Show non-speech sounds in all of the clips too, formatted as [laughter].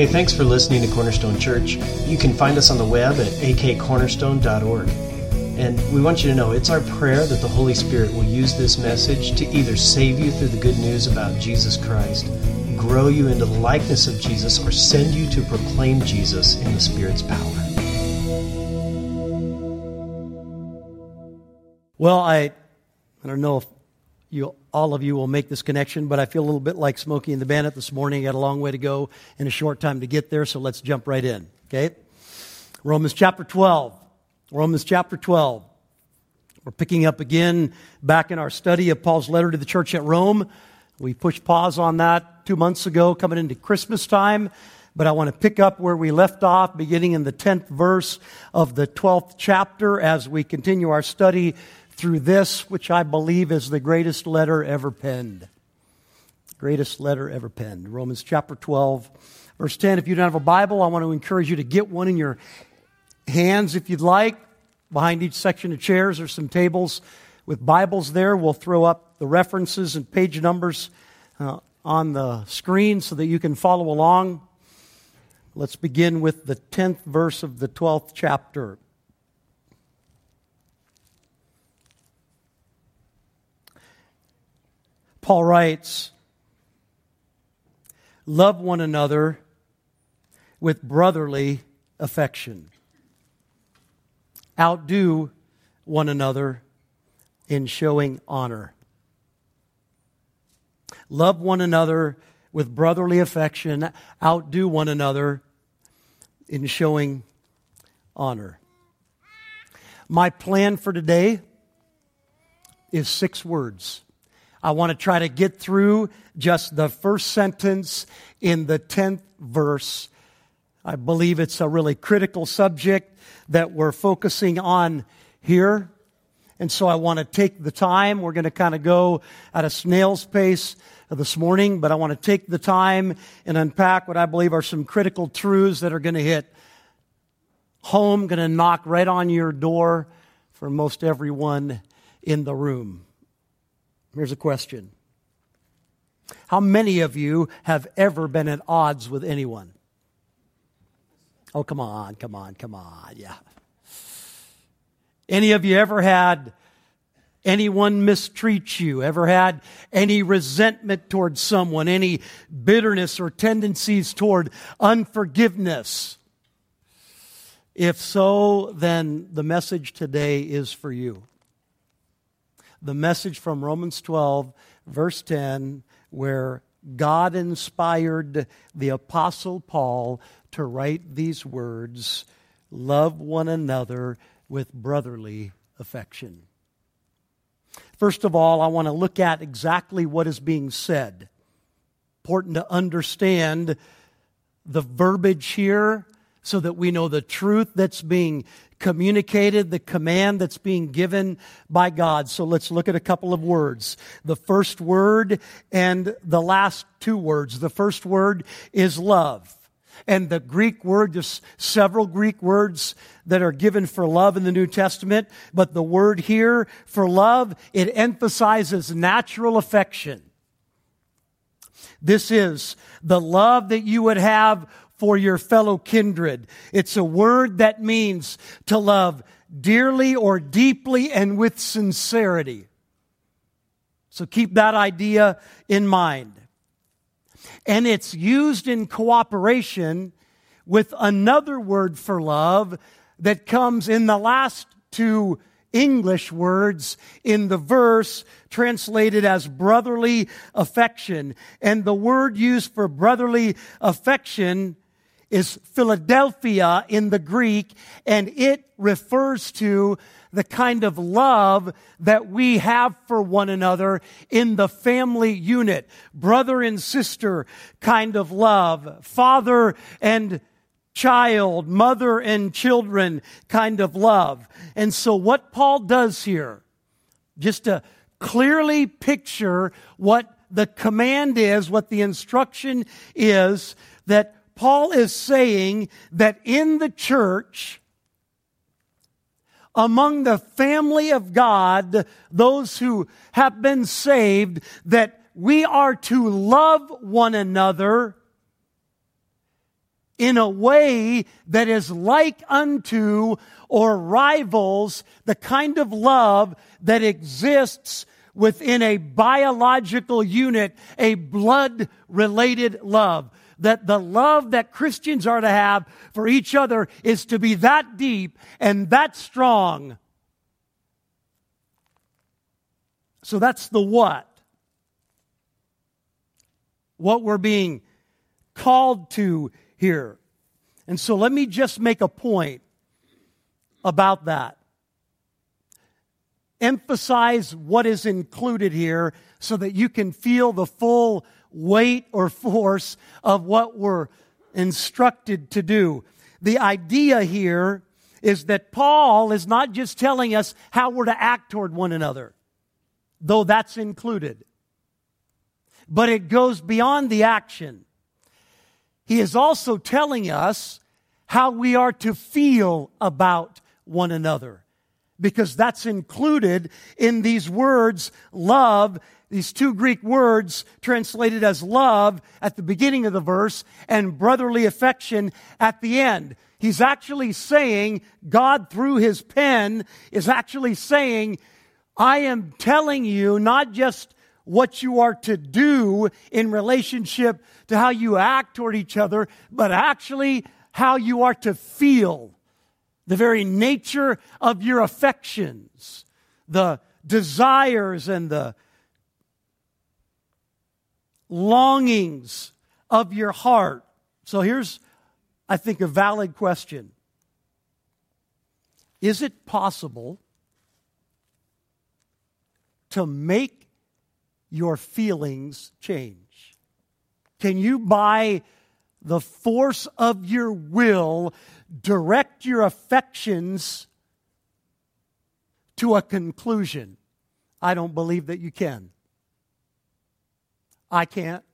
Hey, thanks for listening to Cornerstone Church. You can find us on the web at akcornerstone.org. And we want you to know it's our prayer that the Holy Spirit will use this message to either save you through the good news about Jesus Christ, grow you into the likeness of Jesus, or send you to proclaim Jesus in the Spirit's power. Well, I, I don't know if you, all of you will make this connection, but I feel a little bit like Smokey and the Bandit this morning. I got a long way to go and a short time to get there, so let's jump right in. Okay? Romans chapter 12. Romans chapter 12. We're picking up again back in our study of Paul's letter to the church at Rome. We pushed pause on that two months ago, coming into Christmas time. But I want to pick up where we left off, beginning in the 10th verse of the 12th chapter, as we continue our study through this, which I believe is the greatest letter ever penned. Greatest letter ever penned. Romans chapter 12, verse 10. If you don't have a Bible, I want to encourage you to get one in your hands if you'd like. Behind each section of chairs are some tables with Bibles there. We'll throw up the references and page numbers uh, on the screen so that you can follow along. Let's begin with the 10th verse of the 12th chapter. Paul writes, Love one another with brotherly affection. Outdo one another in showing honor. Love one another with brotherly affection. Outdo one another in showing honor. My plan for today is six words. I want to try to get through just the first sentence in the 10th verse. I believe it's a really critical subject that we're focusing on here. And so I want to take the time. We're going to kind of go at a snail's pace this morning, but I want to take the time and unpack what I believe are some critical truths that are going to hit home, going to knock right on your door for most everyone in the room. Here's a question How many of you have ever been at odds with anyone? Oh, come on, come on, come on. Yeah. Any of you ever had anyone mistreat you? Ever had any resentment towards someone? Any bitterness or tendencies toward unforgiveness? If so, then the message today is for you the message from Romans 12, verse 10, where God inspired the Apostle Paul to write these words love one another with brotherly affection. First of all, I want to look at exactly what is being said. Important to understand the verbiage here so that we know the truth that's being communicated, the command that's being given by God. So let's look at a couple of words. The first word and the last two words. The first word is love. And the Greek word, there's several Greek words that are given for love in the New Testament, but the word here for love, it emphasizes natural affection. This is the love that you would have for your fellow kindred. It's a word that means to love dearly or deeply and with sincerity. So keep that idea in mind. And it's used in cooperation with another word for love that comes in the last two English words in the verse translated as brotherly affection. And the word used for brotherly affection is Philadelphia in the Greek, and it refers to the kind of love that we have for one another in the family unit. Brother and sister kind of love. Father and child, mother and children kind of love. And so what Paul does here, just to clearly picture what the command is, what the instruction is, that Paul is saying that in the church, among the family of God, those who have been saved, that we are to love one another in a way that is like unto or rivals the kind of love that exists within a biological unit, a blood related love. That the love that Christians are to have for each other is to be that deep and that strong. So that's the what. What we're being called to here. And so let me just make a point about that emphasize what is included here so that you can feel the full weight or force of what we're instructed to do. The idea here is that Paul is not just telling us how we're to act toward one another, though that's included, but it goes beyond the action. He is also telling us how we are to feel about one another because that's included in these words, love, these two Greek words translated as love at the beginning of the verse and brotherly affection at the end. He's actually saying, God through his pen is actually saying, I am telling you not just what you are to do in relationship to how you act toward each other, but actually how you are to feel the very nature of your affections, the desires and the longings of your heart. So here's, I think, a valid question Is it possible to make your feelings change? Can you, by the force of your will, direct your affections to a conclusion. I don't believe that you can. I can't.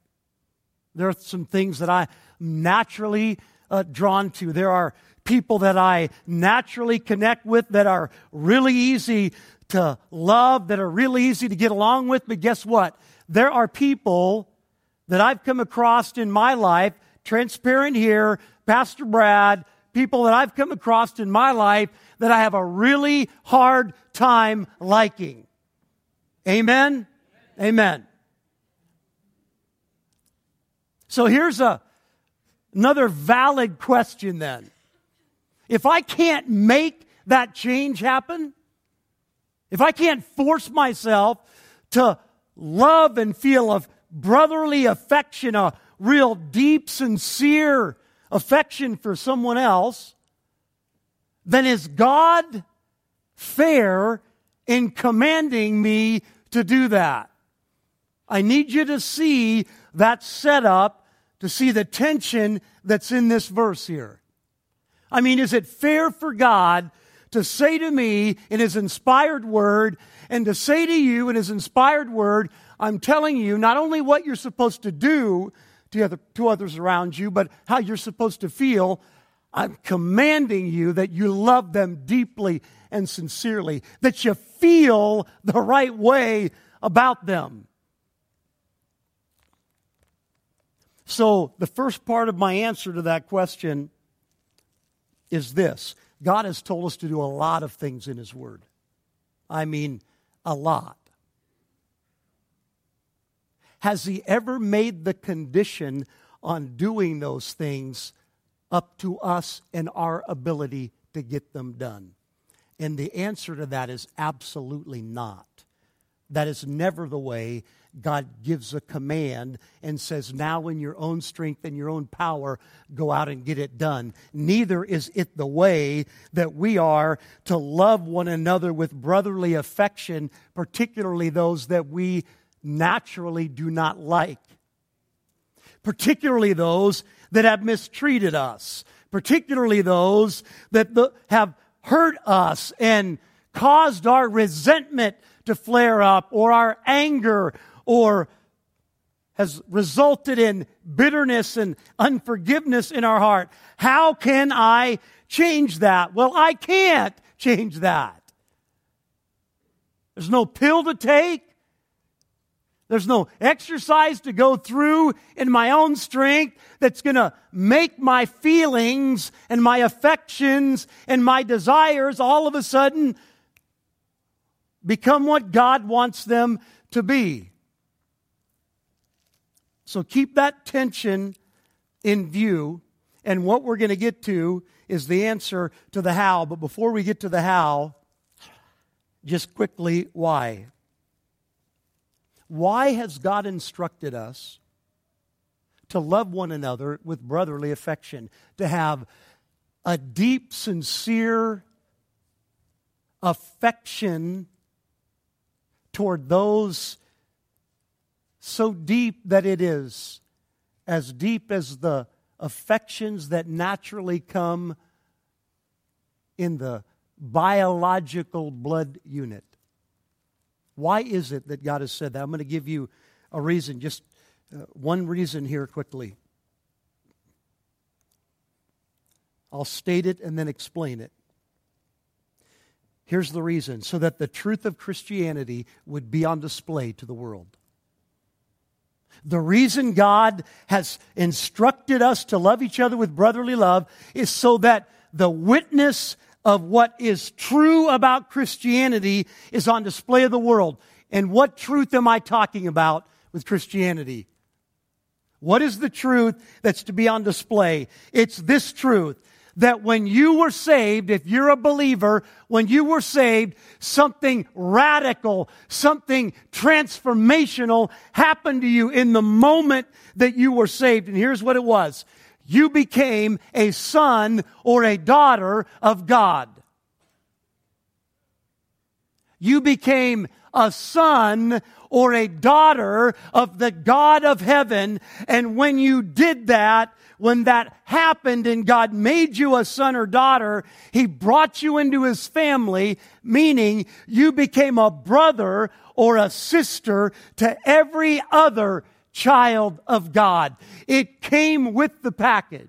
There are some things that I naturally uh, drawn to. There are people that I naturally connect with that are really easy to love, that are really easy to get along with. But guess what? There are people that I've come across in my life, transparent here, Pastor Brad, people that I've come across in my life that I have a really hard time liking. Amen? Amen. So here's a, another valid question then. If I can't make that change happen, if I can't force myself to love and feel a brotherly affection, a real deep, sincere affection for someone else, then is God fair in commanding me to do that? I need you to see that setup, to see the tension that's in this verse here. I mean, is it fair for God to say to me in His inspired word and to say to you in His inspired word, I'm telling you not only what you're supposed to do, to, other, to others around you, but how you're supposed to feel. I'm commanding you that you love them deeply and sincerely, that you feel the right way about them. So, the first part of my answer to that question is this God has told us to do a lot of things in His Word. I mean, a lot. Has he ever made the condition on doing those things up to us and our ability to get them done? And the answer to that is absolutely not. That is never the way God gives a command and says, Now in your own strength and your own power, go out and get it done. Neither is it the way that we are to love one another with brotherly affection, particularly those that we naturally do not like, particularly those that have mistreated us, particularly those that have hurt us and caused our resentment to flare up or our anger or has resulted in bitterness and unforgiveness in our heart. How can I change that? Well, I can't change that. There's no pill to take. There's no exercise to go through in my own strength that's going to make my feelings and my affections and my desires all of a sudden become what God wants them to be. So keep that tension in view. And what we're going to get to is the answer to the how. But before we get to the how, just quickly, why? Why has God instructed us to love one another with brotherly affection, to have a deep, sincere affection toward those so deep that it is as deep as the affections that naturally come in the biological blood unit. Why is it that God has said that? I'm going to give you a reason, just uh, one reason here quickly. I'll state it and then explain it. Here's the reason so that the truth of Christianity would be on display to the world. The reason God has instructed us to love each other with brotherly love is so that the witness of what is true about Christianity is on display of the world. And what truth am I talking about with Christianity? What is the truth that's to be on display? It's this truth that when you were saved, if you're a believer, when you were saved, something radical, something transformational happened to you in the moment that you were saved. And here's what it was you became a son or a daughter of God. You became a son or a daughter of the God of heaven. And when you did that, when that happened and God made you a son or daughter, He brought you into His family, meaning you became a brother or a sister to every other child of God. It came with the package.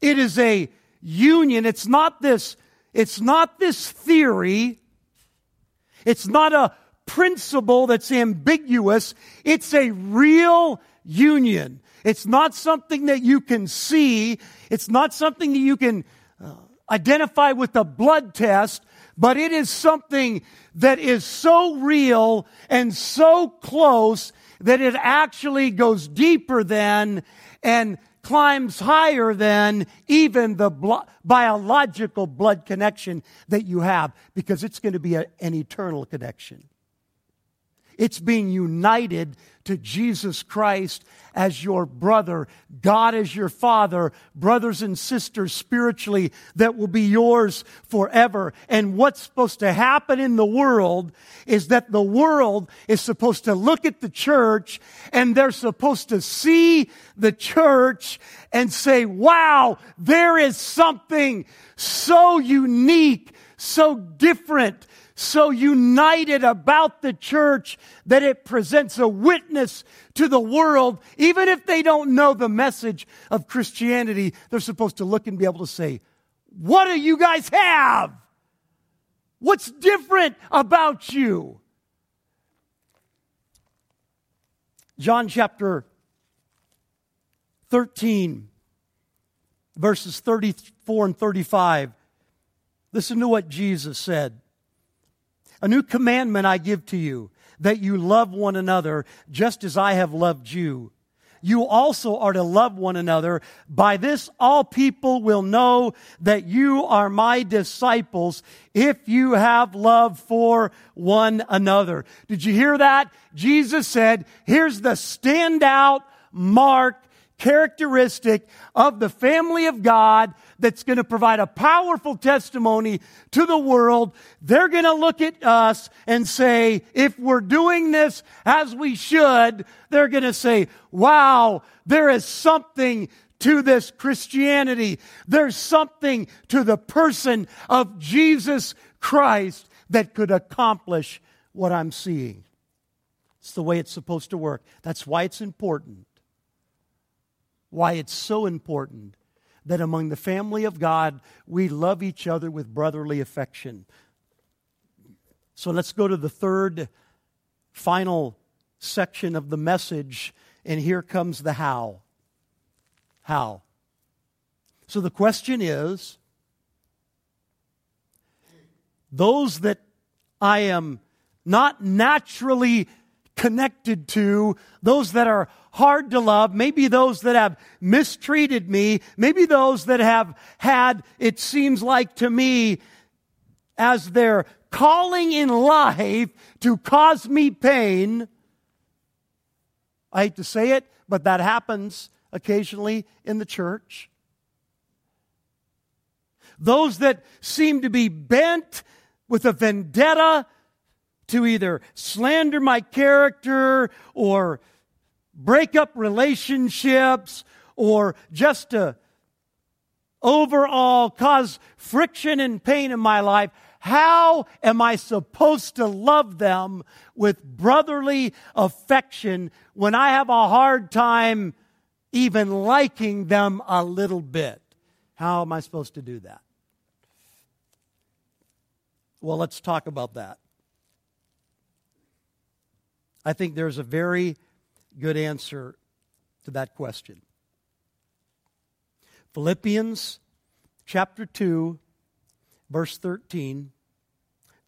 It is a union. It's not this, it's not this theory. It's not a principle that's ambiguous. It's a real union. It's not something that you can see. It's not something that you can uh, identify with a blood test, but it is something that is so real and so close that it actually goes deeper than and climbs higher than even the blo- biological blood connection that you have because it's going to be a, an eternal connection. It's being united to Jesus Christ as your brother, God as your father, brothers and sisters spiritually that will be yours forever. And what's supposed to happen in the world is that the world is supposed to look at the church and they're supposed to see the church and say, wow, there is something so unique, so different, so united about the church that it presents a witness to the world. Even if they don't know the message of Christianity, they're supposed to look and be able to say, What do you guys have? What's different about you? John chapter 13, verses 34 and 35. Listen to what Jesus said. A new commandment I give to you, that you love one another just as I have loved you. You also are to love one another. By this all people will know that you are my disciples if you have love for one another. Did you hear that? Jesus said, here's the standout mark characteristic of the family of God that's going to provide a powerful testimony to the world. They're going to look at us and say, if we're doing this as we should, they're going to say, wow, there is something to this Christianity. There's something to the person of Jesus Christ that could accomplish what I'm seeing. It's the way it's supposed to work. That's why it's important why it's so important that among the family of God, we love each other with brotherly affection. So let's go to the third final section of the message, and here comes the how. How? So the question is those that I am not naturally connected to, those that are hard to love, maybe those that have mistreated me, maybe those that have had, it seems like to me, as their calling in life to cause me pain. I hate to say it, but that happens occasionally in the church. Those that seem to be bent with a vendetta to either slander my character or break up relationships or just to overall cause friction and pain in my life. How am I supposed to love them with brotherly affection when I have a hard time even liking them a little bit? How am I supposed to do that? Well, let's talk about that. I think there's a very good answer to that question. Philippians chapter 2, verse 13.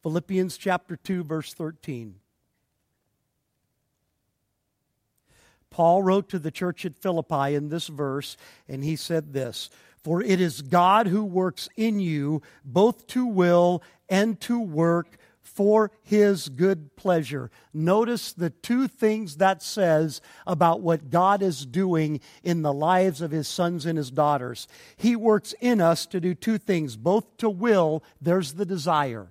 Philippians chapter 2, verse 13. Paul wrote to the church at Philippi in this verse, and he said this For it is God who works in you both to will and to work for his good pleasure. Notice the two things that says about what God is doing in the lives of his sons and his daughters. He works in us to do two things, both to will, there's the desire.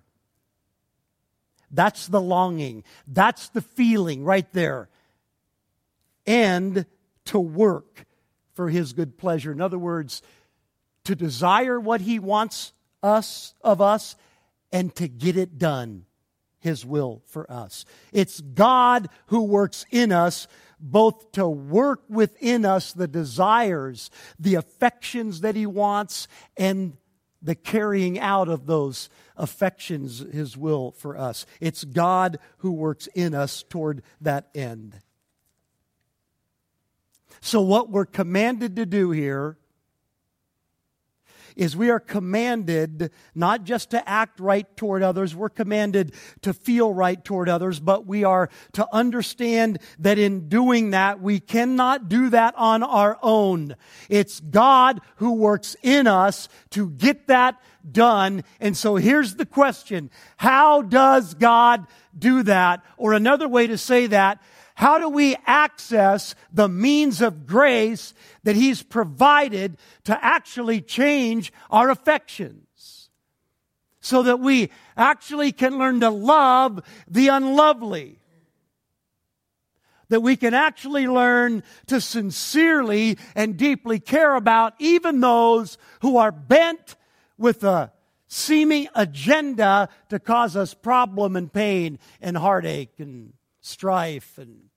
That's the longing. That's the feeling right there. And to work for his good pleasure. In other words, to desire what he wants us of us and to get it done, His will for us. It's God who works in us both to work within us the desires, the affections that He wants, and the carrying out of those affections, His will for us. It's God who works in us toward that end. So, what we're commanded to do here is we are commanded not just to act right toward others, we're commanded to feel right toward others, but we are to understand that in doing that, we cannot do that on our own. It's God who works in us to get that done. And so here's the question. How does God do that? Or another way to say that, how do we access the means of grace that He's provided to actually change our affections? So that we actually can learn to love the unlovely. That we can actually learn to sincerely and deeply care about even those who are bent with a seeming agenda to cause us problem and pain and heartache and strife and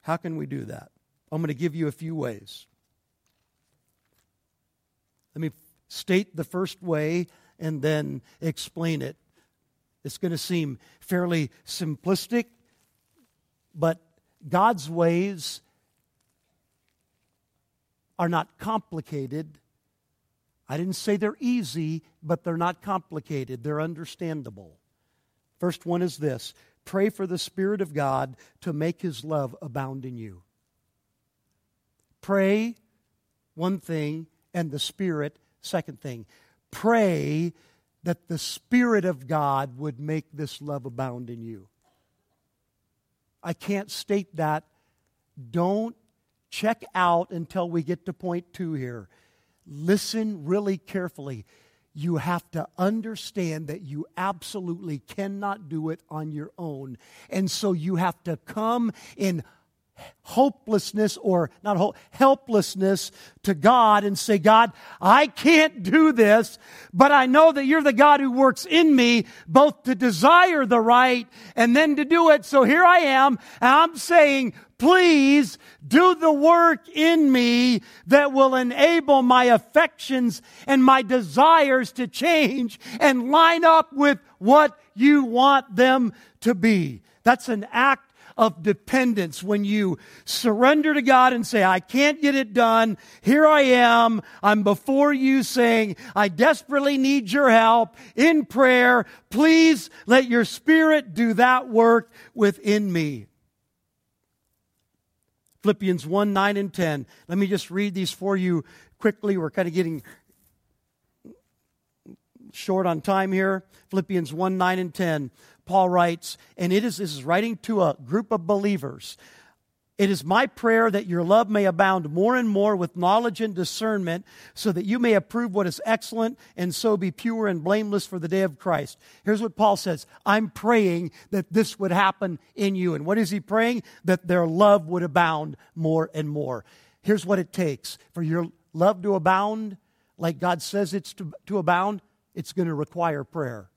how can we do that? I'm going to give you a few ways. Let me state the first way and then explain it. It's going to seem fairly simplistic, but God's ways are not complicated. I didn't say they're easy, but they're not complicated. They're understandable. First one is this Pray for the Spirit of God to make His love abound in you. Pray, one thing, and the Spirit, second thing. Pray that the Spirit of God would make this love abound in you. I can't state that. Don't check out until we get to point two here. Listen really carefully you have to understand that you absolutely cannot do it on your own. And so you have to come in hopelessness or not hope, helplessness to God and say, God, I can't do this, but I know that you're the God who works in me both to desire the right and then to do it. So here I am, and I'm saying, please do the work in me that will enable my affections and my desires to change and line up with what you want them to be. That's an act of dependence when you surrender to God and say, I can't get it done. Here I am. I'm before you saying, I desperately need your help in prayer. Please let your spirit do that work within me. Philippians 1 9 and 10. Let me just read these for you quickly. We're kind of getting short on time here. Philippians 1 9 and 10. Paul writes, and it is, this is writing to a group of believers. It is my prayer that your love may abound more and more with knowledge and discernment, so that you may approve what is excellent and so be pure and blameless for the day of Christ. Here's what Paul says I'm praying that this would happen in you. And what is he praying? That their love would abound more and more. Here's what it takes for your love to abound, like God says it's to, to abound, it's going to require prayer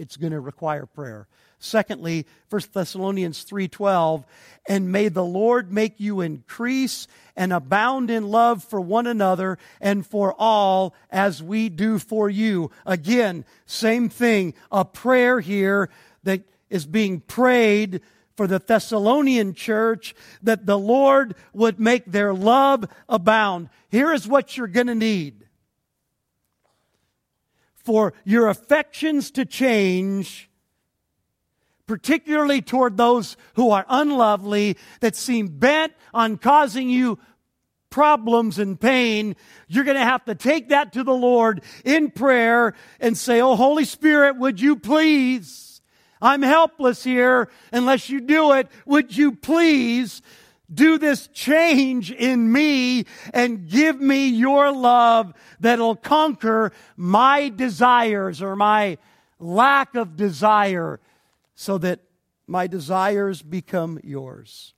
it's going to require prayer. Secondly, 1 Thessalonians 3:12, and may the Lord make you increase and abound in love for one another and for all as we do for you. Again, same thing, a prayer here that is being prayed for the Thessalonian church that the Lord would make their love abound. Here is what you're going to need for your affections to change, particularly toward those who are unlovely, that seem bent on causing you problems and pain, you're going to have to take that to the Lord in prayer and say, Oh, Holy Spirit, would you please? I'm helpless here unless you do it. Would you please do this change in me and give me your love that'll conquer my desires or my lack of desire so that my desires become yours.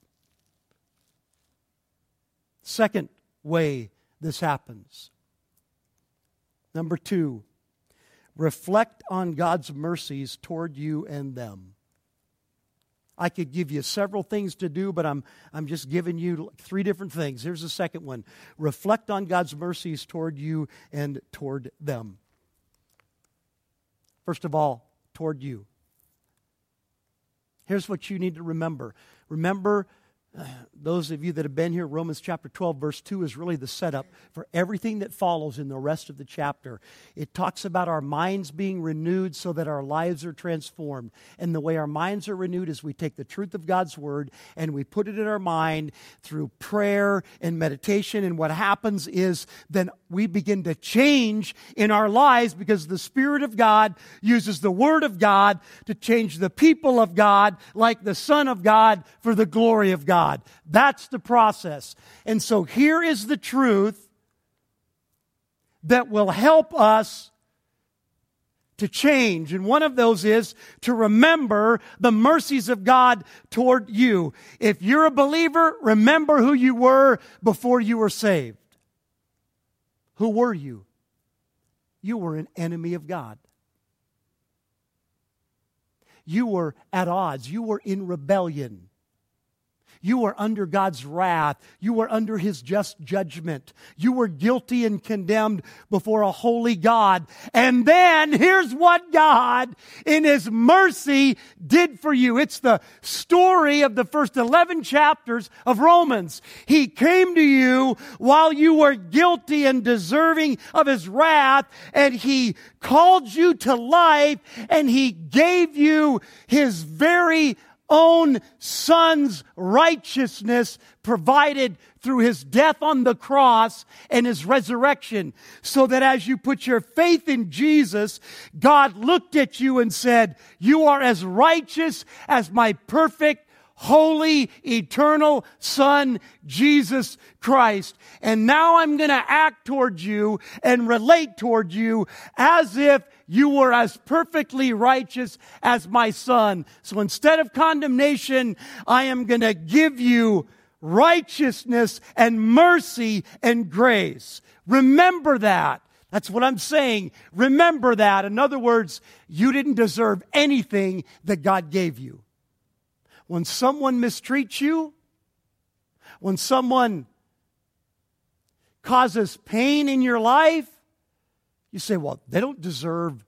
Second way this happens. Number two, reflect on God's mercies toward you and them. I could give you several things to do, but I'm, I'm just giving you three different things. Here's the second one reflect on God's mercies toward you and toward them. First of all, toward you. Here's what you need to remember. Remember those of you that have been here, Romans chapter 12, verse 2 is really the setup for everything that follows in the rest of the chapter. It talks about our minds being renewed so that our lives are transformed. And the way our minds are renewed is we take the truth of God's word and we put it in our mind through prayer and meditation. And what happens is then we begin to change in our lives because the Spirit of God uses the word of God to change the people of God like the Son of God for the glory of God. God. That's the process. And so here is the truth that will help us to change. And one of those is to remember the mercies of God toward you. If you're a believer, remember who you were before you were saved. Who were you? You were an enemy of God. You were at odds. You were in rebellion. You were under God's wrath. You were under His just judgment. You were guilty and condemned before a holy God. And then here's what God, in His mercy, did for you. It's the story of the first 11 chapters of Romans. He came to you while you were guilty and deserving of His wrath, and He called you to life, and He gave you His very own son's righteousness provided through his death on the cross and his resurrection. So that as you put your faith in Jesus, God looked at you and said, You are as righteous as my perfect holy, eternal Son, Jesus Christ. And now I'm going to act towards you and relate towards you as if you were as perfectly righteous as my son. So instead of condemnation, I am going to give you righteousness and mercy and grace. Remember that. That's what I'm saying. Remember that. In other words, you didn't deserve anything that God gave you. When someone mistreats you, when someone causes pain in your life, you say, well, they don't deserve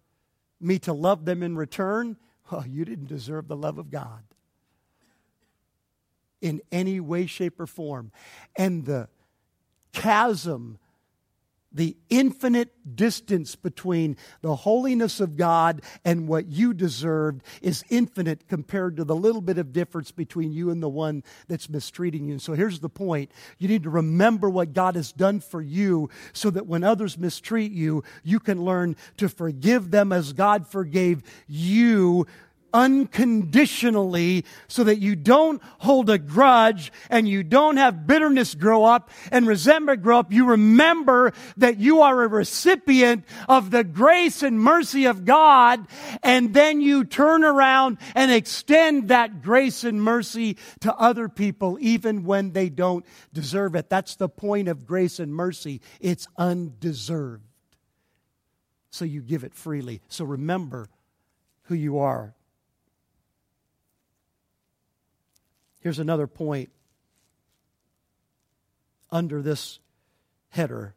me to love them in return. Well, you didn't deserve the love of God in any way, shape, or form. And the chasm the infinite distance between the holiness of God and what you deserved is infinite compared to the little bit of difference between you and the one that's mistreating you. And so here's the point you need to remember what God has done for you so that when others mistreat you, you can learn to forgive them as God forgave you unconditionally so that you don't hold a grudge and you don't have bitterness grow up and resentment grow up. You remember that you are a recipient of the grace and mercy of God and then you turn around and extend that grace and mercy to other people even when they don't deserve it. That's the point of grace and mercy. It's undeserved. So you give it freely. So remember who you are. Here's another point under this header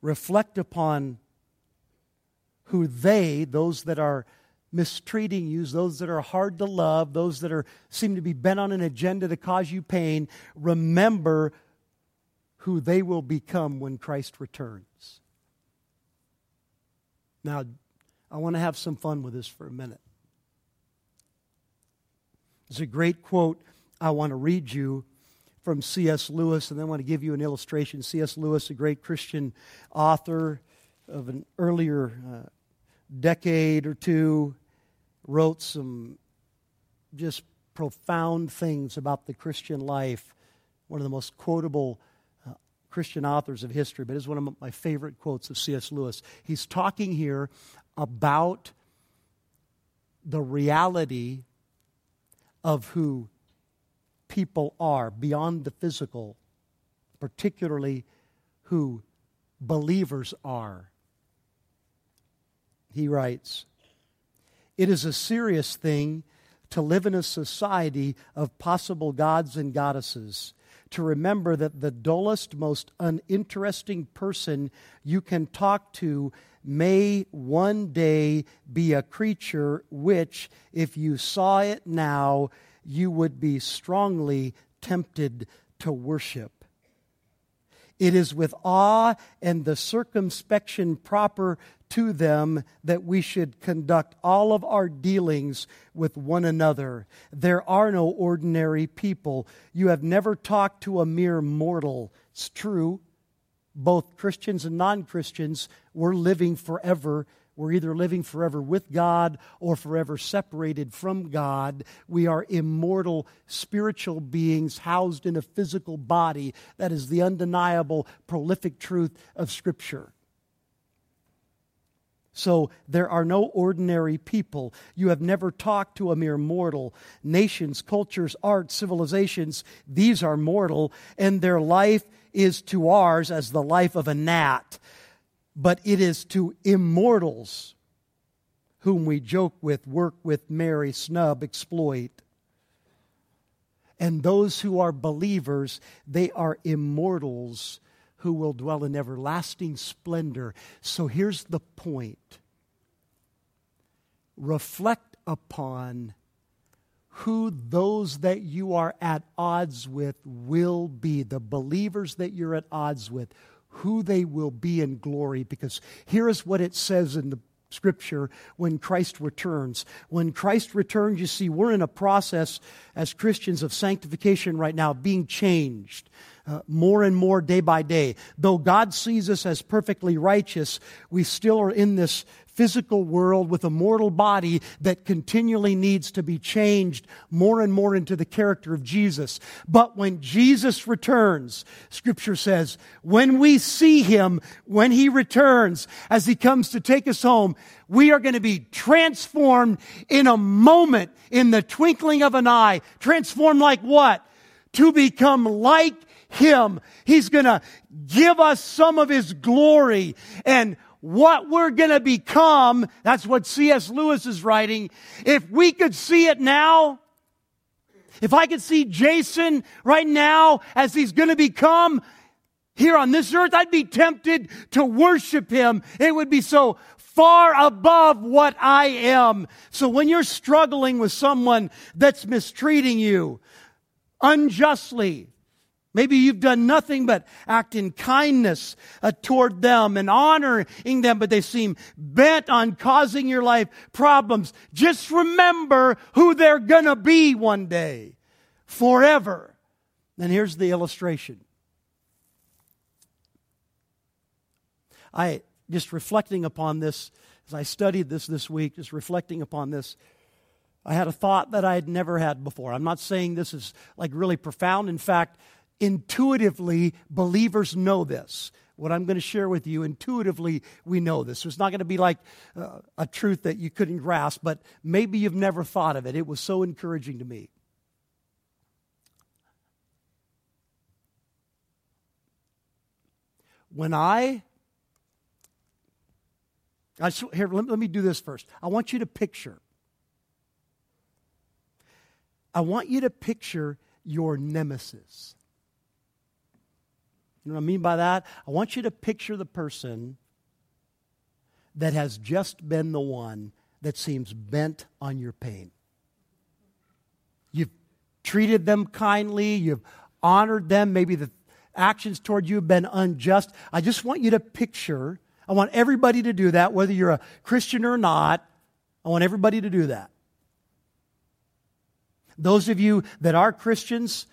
reflect upon who they, those that are mistreating you, those that are hard to love, those that are seem to be bent on an agenda to cause you pain, remember who they will become when Christ returns. Now, I want to have some fun with this for a minute. There's a great quote I want to read you from C.S. Lewis, and then I want to give you an illustration. C.S. Lewis, a great Christian author of an earlier uh, decade or two, wrote some just profound things about the Christian life. One of the most quotable uh, Christian authors of history, but is one of my favorite quotes of C.S. Lewis. He's talking here about the reality of who people are beyond the physical, particularly who believers are. He writes, It is a serious thing to live in a society of possible gods and goddesses, to remember that the dullest, most uninteresting person you can talk to may one day be a creature which, if you saw it now, you would be strongly tempted to worship. It is with awe and the circumspection proper to them that we should conduct all of our dealings with one another. There are no ordinary people. You have never talked to a mere mortal. It's true both Christians and non Christians, we're living forever. We're either living forever with God or forever separated from God. We are immortal spiritual beings housed in a physical body. That is the undeniable, prolific truth of Scripture. So there are no ordinary people. You have never talked to a mere mortal. Nations, cultures, arts, civilizations, these are mortal, and their life is to ours as the life of a gnat, but it is to immortals whom we joke with, work with, marry, snub, exploit. And those who are believers, they are immortals who will dwell in everlasting splendor. So here's the point reflect upon who those that you are at odds with will be, the believers that you're at odds with, who they will be in glory. Because here is what it says in the scripture when Christ returns. When Christ returns, you see, we're in a process as Christians of sanctification right now, being changed. Uh, more and more day by day. Though God sees us as perfectly righteous, we still are in this physical world with a mortal body that continually needs to be changed more and more into the character of Jesus. But when Jesus returns, Scripture says, when we see Him, when He returns, as He comes to take us home, we are going to be transformed in a moment, in the twinkling of an eye. Transformed like what? To become like him. He's going to give us some of His glory. And what we're going to become. That's what C.S. Lewis is writing. If we could see it now, if I could see Jason right now as he's going to become here on this earth, I'd be tempted to worship him. It would be so far above what I am. So when you're struggling with someone that's mistreating you, unjustly. Maybe you've done nothing but act in kindness uh, toward them and honoring them, but they seem bent on causing your life problems. Just remember who they're gonna be one day, forever. And here's the illustration. I just reflecting upon this as I studied this this week, just reflecting upon this. I had a thought that I had never had before. I'm not saying this is like really profound. In fact, intuitively, believers know this. What I'm going to share with you, intuitively, we know this. So it's not going to be like uh, a truth that you couldn't grasp, but maybe you've never thought of it. It was so encouraging to me. When I, I here, let, let me do this first. I want you to picture. I want you to picture your nemesis. You know what I mean by that? I want you to picture the person that has just been the one that seems bent on your pain. You've treated them kindly, you've honored them, maybe the actions toward you have been unjust. I just want you to picture, I want everybody to do that, whether you're a Christian or not. I want everybody to do that. Those of you that are Christians,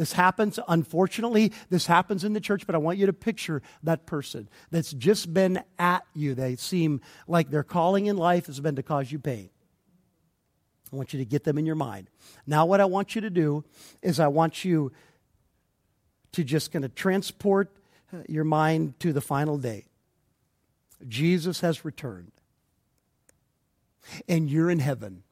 this happens, unfortunately, this happens in the church, but I want you to picture that person that's just been at you. They seem like their calling in life has been to cause you pain. I want you to get them in your mind. Now, what I want you to do is I want you to just kind of transport uh, your mind to the final day. Jesus has returned, and you're in heaven.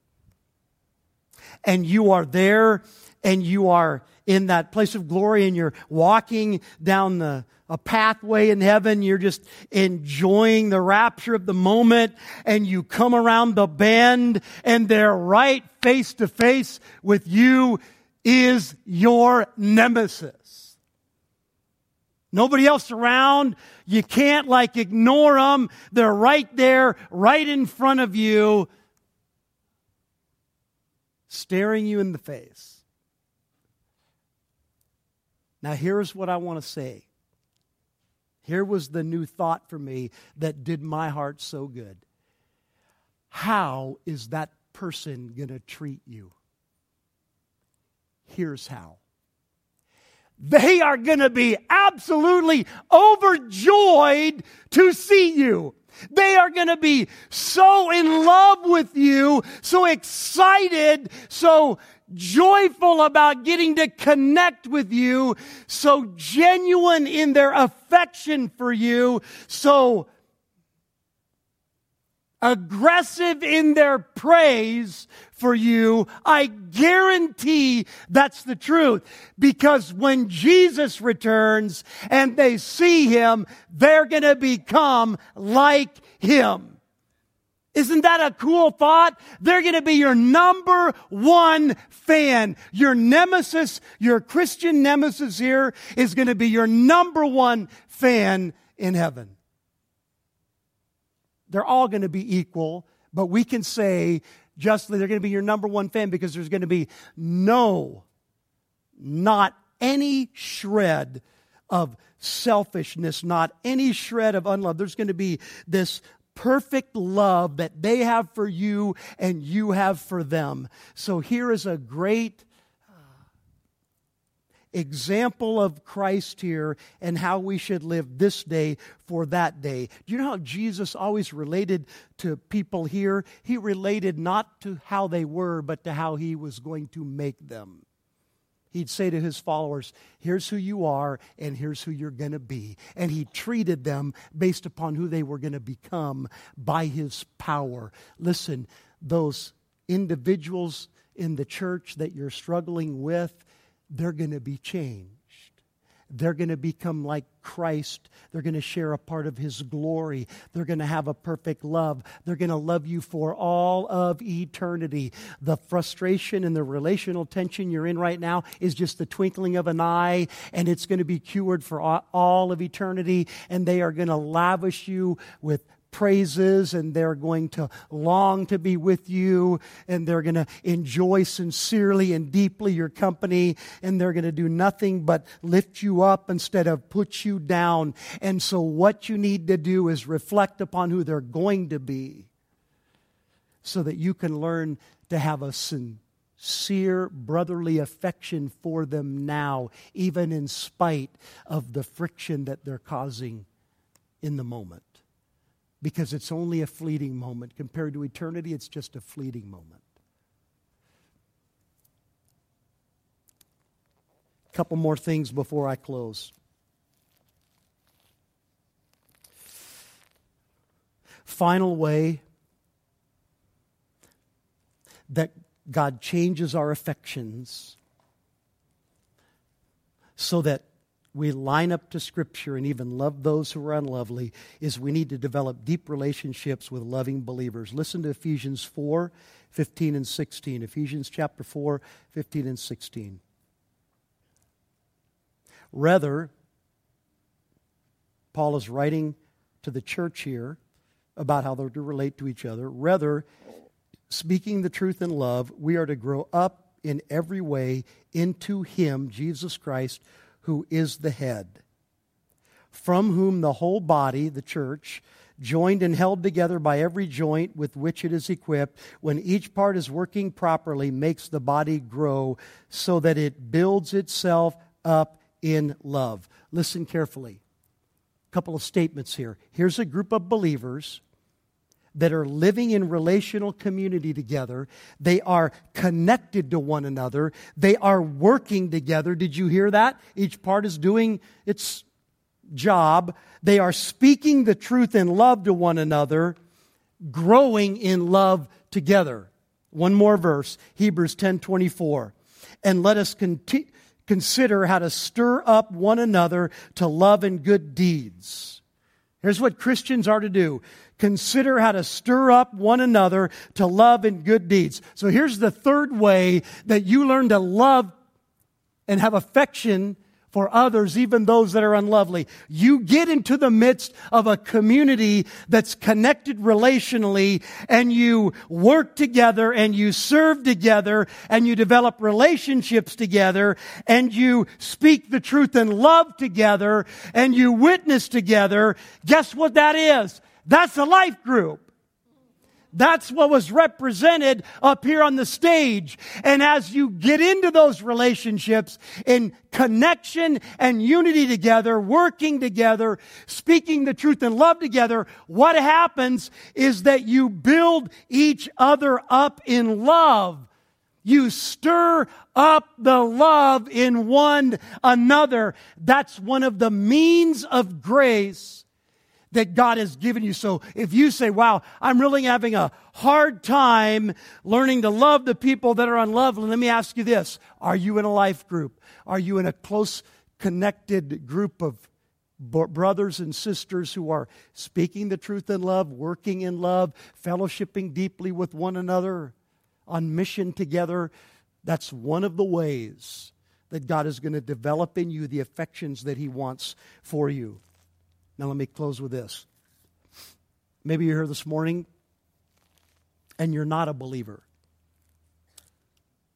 And you are there, and you are in that place of glory and you're walking down the a pathway in heaven. You're just enjoying the rapture of the moment and you come around the bend and they're right face to face with you is your nemesis. Nobody else around. You can't like ignore them. They're right there, right in front of you, staring you in the face. Now, here's what I want to say. Here was the new thought for me that did my heart so good. How is that person going to treat you? Here's how. They are going to be absolutely overjoyed to see you. They are going to be so in love with you, so excited, so joyful about getting to connect with you, so genuine in their affection for you, so aggressive in their praise for you, I guarantee that's the truth. Because when Jesus returns and they see him, they're going to become like him. Isn't that a cool thought? They're going to be your number one fan. Your nemesis, your Christian nemesis here is going to be your number one fan in heaven. They're all going to be equal, but we can say justly they're going to be your number one fan because there's going to be no, not any shred of selfishness, not any shred of unlove. There's going to be this perfect love that they have for you and you have for them. So here is a great example of Christ here and how we should live this day for that day. Do you know how Jesus always related to people here? He related not to how they were, but to how he was going to make them he'd say to his followers, Here's who you are, and here's who you're going to be. And he treated them based upon who they were going to become by his power. Listen, those individuals in the church that you're struggling with, they're going to be changed. They're going to become like Christ. They're going to share a part of His glory. They're going to have a perfect love. They're going to love you for all of eternity. The frustration and the relational tension you're in right now is just the twinkling of an eye, and it's going to be cured for all of eternity. And they are going to lavish you with praises and they're going to long to be with you and they're going to enjoy sincerely and deeply your company and they're going to do nothing but lift you up instead of put you down. And so what you need to do is reflect upon who they're going to be so that you can learn to have a sincere brotherly affection for them now, even in spite of the friction that they're causing in the moment because it's only a fleeting moment. Compared to eternity, it's just a fleeting moment. A couple more things before I close. Final way that God changes our affections so that we line up to Scripture and even love those who are unlovely is we need to develop deep relationships with loving believers. Listen to Ephesians 4 15 and 16. Ephesians chapter 4 15 and 16. Rather, Paul is writing to the church here about how they're to relate to each other. Rather, speaking the truth in love, we are to grow up in every way into Him, Jesus Christ who is the head, from whom the whole body, the church, joined and held together by every joint with which it is equipped, when each part is working properly, makes the body grow so that it builds itself up in love. Listen carefully. A couple of statements here. Here's a group of believers that are living in relational community together. They are connected to one another. They are working together. Did you hear that? Each part is doing its job. They are speaking the truth in love to one another, growing in love together. One more verse, Hebrews 10:24. And let us conti- consider how to stir up one another to love and good deeds. Here's what Christians are to do consider how to stir up one another to love and good deeds. So here's the third way that you learn to love and have affection for others, even those that are unlovely. You get into the midst of a community that's connected relationally and you work together and you serve together and you develop relationships together and you speak the truth in love together and you witness together. Guess what that is? That's a life group. That's what was represented up here on the stage. And as you get into those relationships in connection and unity together, working together, speaking the truth and love together, what happens is that you build each other up in love. You stir up the love in one another. That's one of the means of grace that God has given you. So if you say, wow, I'm really having a hard time learning to love the people that are unlovely, let me ask you this. Are you in a life group? Are you in a close connected group of brothers and sisters who are speaking the truth in love, working in love, fellowshipping deeply with one another, on mission together? That's one of the ways that God is going to develop in you the affections that He wants for you. Now, let me close with this. Maybe you're here this morning and you're not a believer.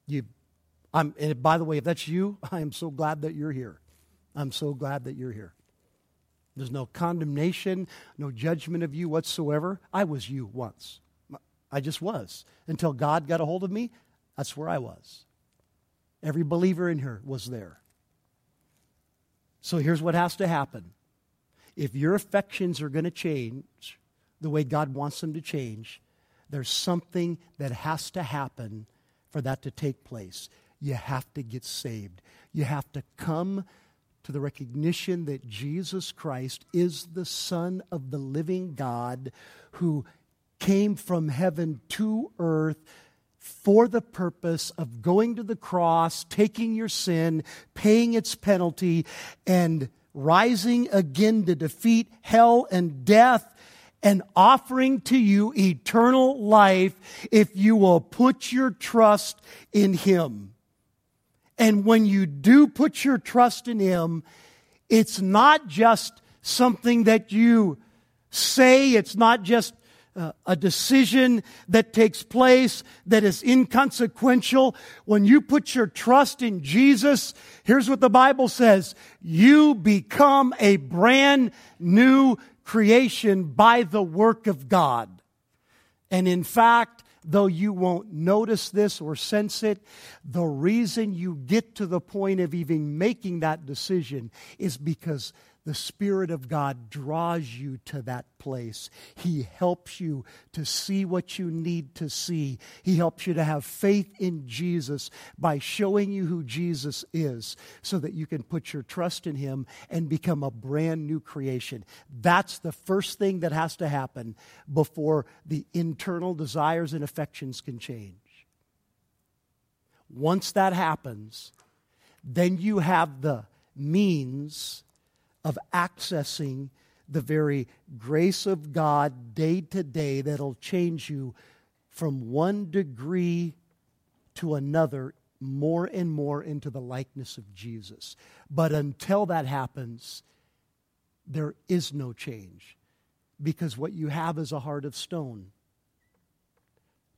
You, I'm, and by the way, if that's you, [laughs] I am so glad that you're here. I'm so glad that you're here. There's no condemnation, no judgment of you whatsoever. I was you once. I just was. Until God got a hold of me, that's where I was. Every believer in here was there. So here's what has to happen if your affections are going to change the way God wants them to change, there's something that has to happen for that to take place. You have to get saved. You have to come to the recognition that Jesus Christ is the Son of the living God who came from heaven to earth for the purpose of going to the cross, taking your sin, paying its penalty, and rising again to defeat hell and death and offering to you eternal life if you will put your trust in Him. And when you do put your trust in Him, it's not just something that you say. It's not just uh, a decision that takes place that is inconsequential. When you put your trust in Jesus, here's what the Bible says. You become a brand new creation by the work of God. And in fact, though you won't notice this or sense it, the reason you get to the point of even making that decision is because the Spirit of God draws you to that place. He helps you to see what you need to see. He helps you to have faith in Jesus by showing you who Jesus is so that you can put your trust in Him and become a brand new creation. That's the first thing that has to happen before the internal desires and affections can change. Once that happens, then you have the means of accessing the very grace of God day to day that'll change you from one degree to another more and more into the likeness of Jesus. But until that happens, there is no change because what you have is a heart of stone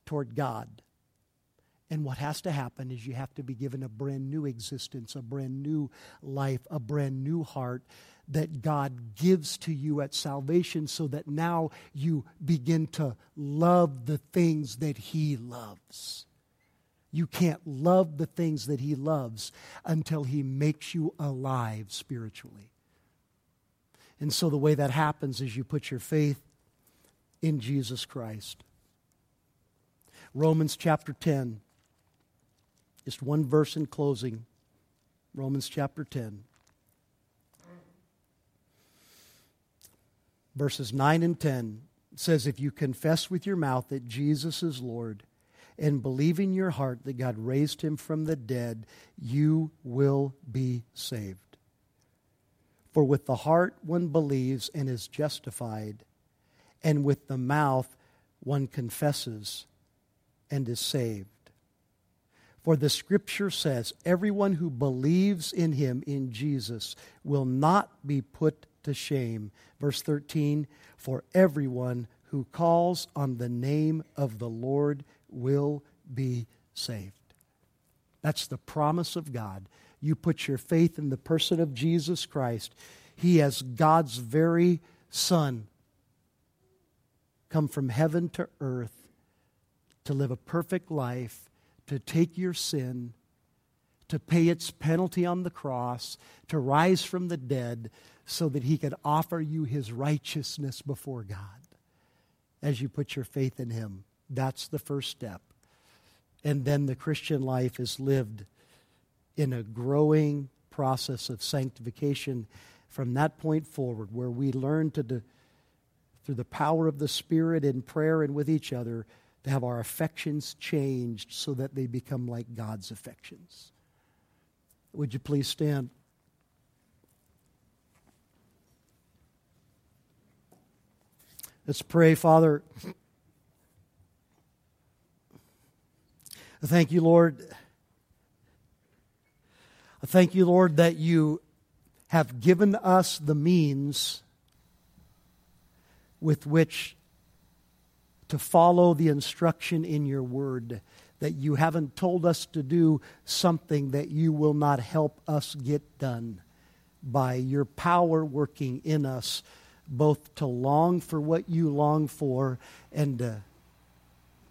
toward God. And what has to happen is you have to be given a brand new existence, a brand new life, a brand new heart that God gives to you at salvation so that now you begin to love the things that He loves. You can't love the things that He loves until He makes you alive spiritually. And so the way that happens is you put your faith in Jesus Christ. Romans chapter 10, just one verse in closing. Romans chapter 10. Verses 9 and 10 says, If you confess with your mouth that Jesus is Lord and believe in your heart that God raised him from the dead, you will be saved. For with the heart one believes and is justified, and with the mouth one confesses and is saved. For the scripture says, Everyone who believes in him, in Jesus, will not be put to shame. Verse 13 For everyone who calls on the name of the Lord will be saved. That's the promise of God. You put your faith in the person of Jesus Christ. He, as God's very Son, come from heaven to earth to live a perfect life, to take your sin, to pay its penalty on the cross, to rise from the dead, so that he could offer you his righteousness before God as you put your faith in him. That's the first step. And then the Christian life is lived in a growing process of sanctification from that point forward, where we learn to, do, through the power of the Spirit in prayer and with each other, to have our affections changed so that they become like God's affections. Would you please stand? Let's pray, Father. I thank you, Lord. I thank you, Lord, that you have given us the means with which to follow the instruction in your word. That you haven't told us to do something that you will not help us get done by your power working in us both to long for what you long for and to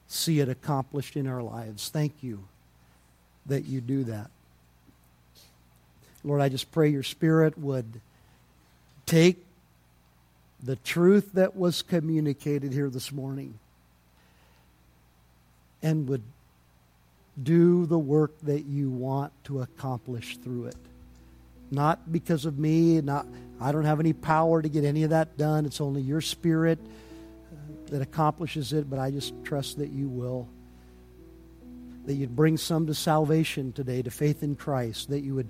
see it accomplished in our lives. Thank you that you do that. Lord, I just pray your Spirit would take the truth that was communicated here this morning and would do the work that you want to accomplish through it not because of me. Not, I don't have any power to get any of that done. It's only your spirit uh, that accomplishes it, but I just trust that you will. That you'd bring some to salvation today, to faith in Christ. That you would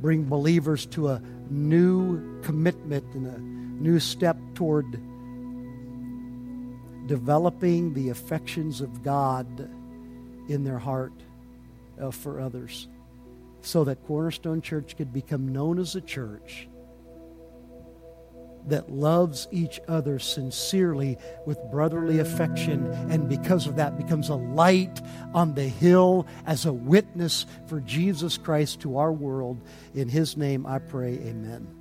bring believers to a new commitment and a new step toward developing the affections of God in their heart uh, for others so that Cornerstone Church could become known as a church that loves each other sincerely with brotherly affection, and because of that becomes a light on the hill as a witness for Jesus Christ to our world. In his name I pray, amen.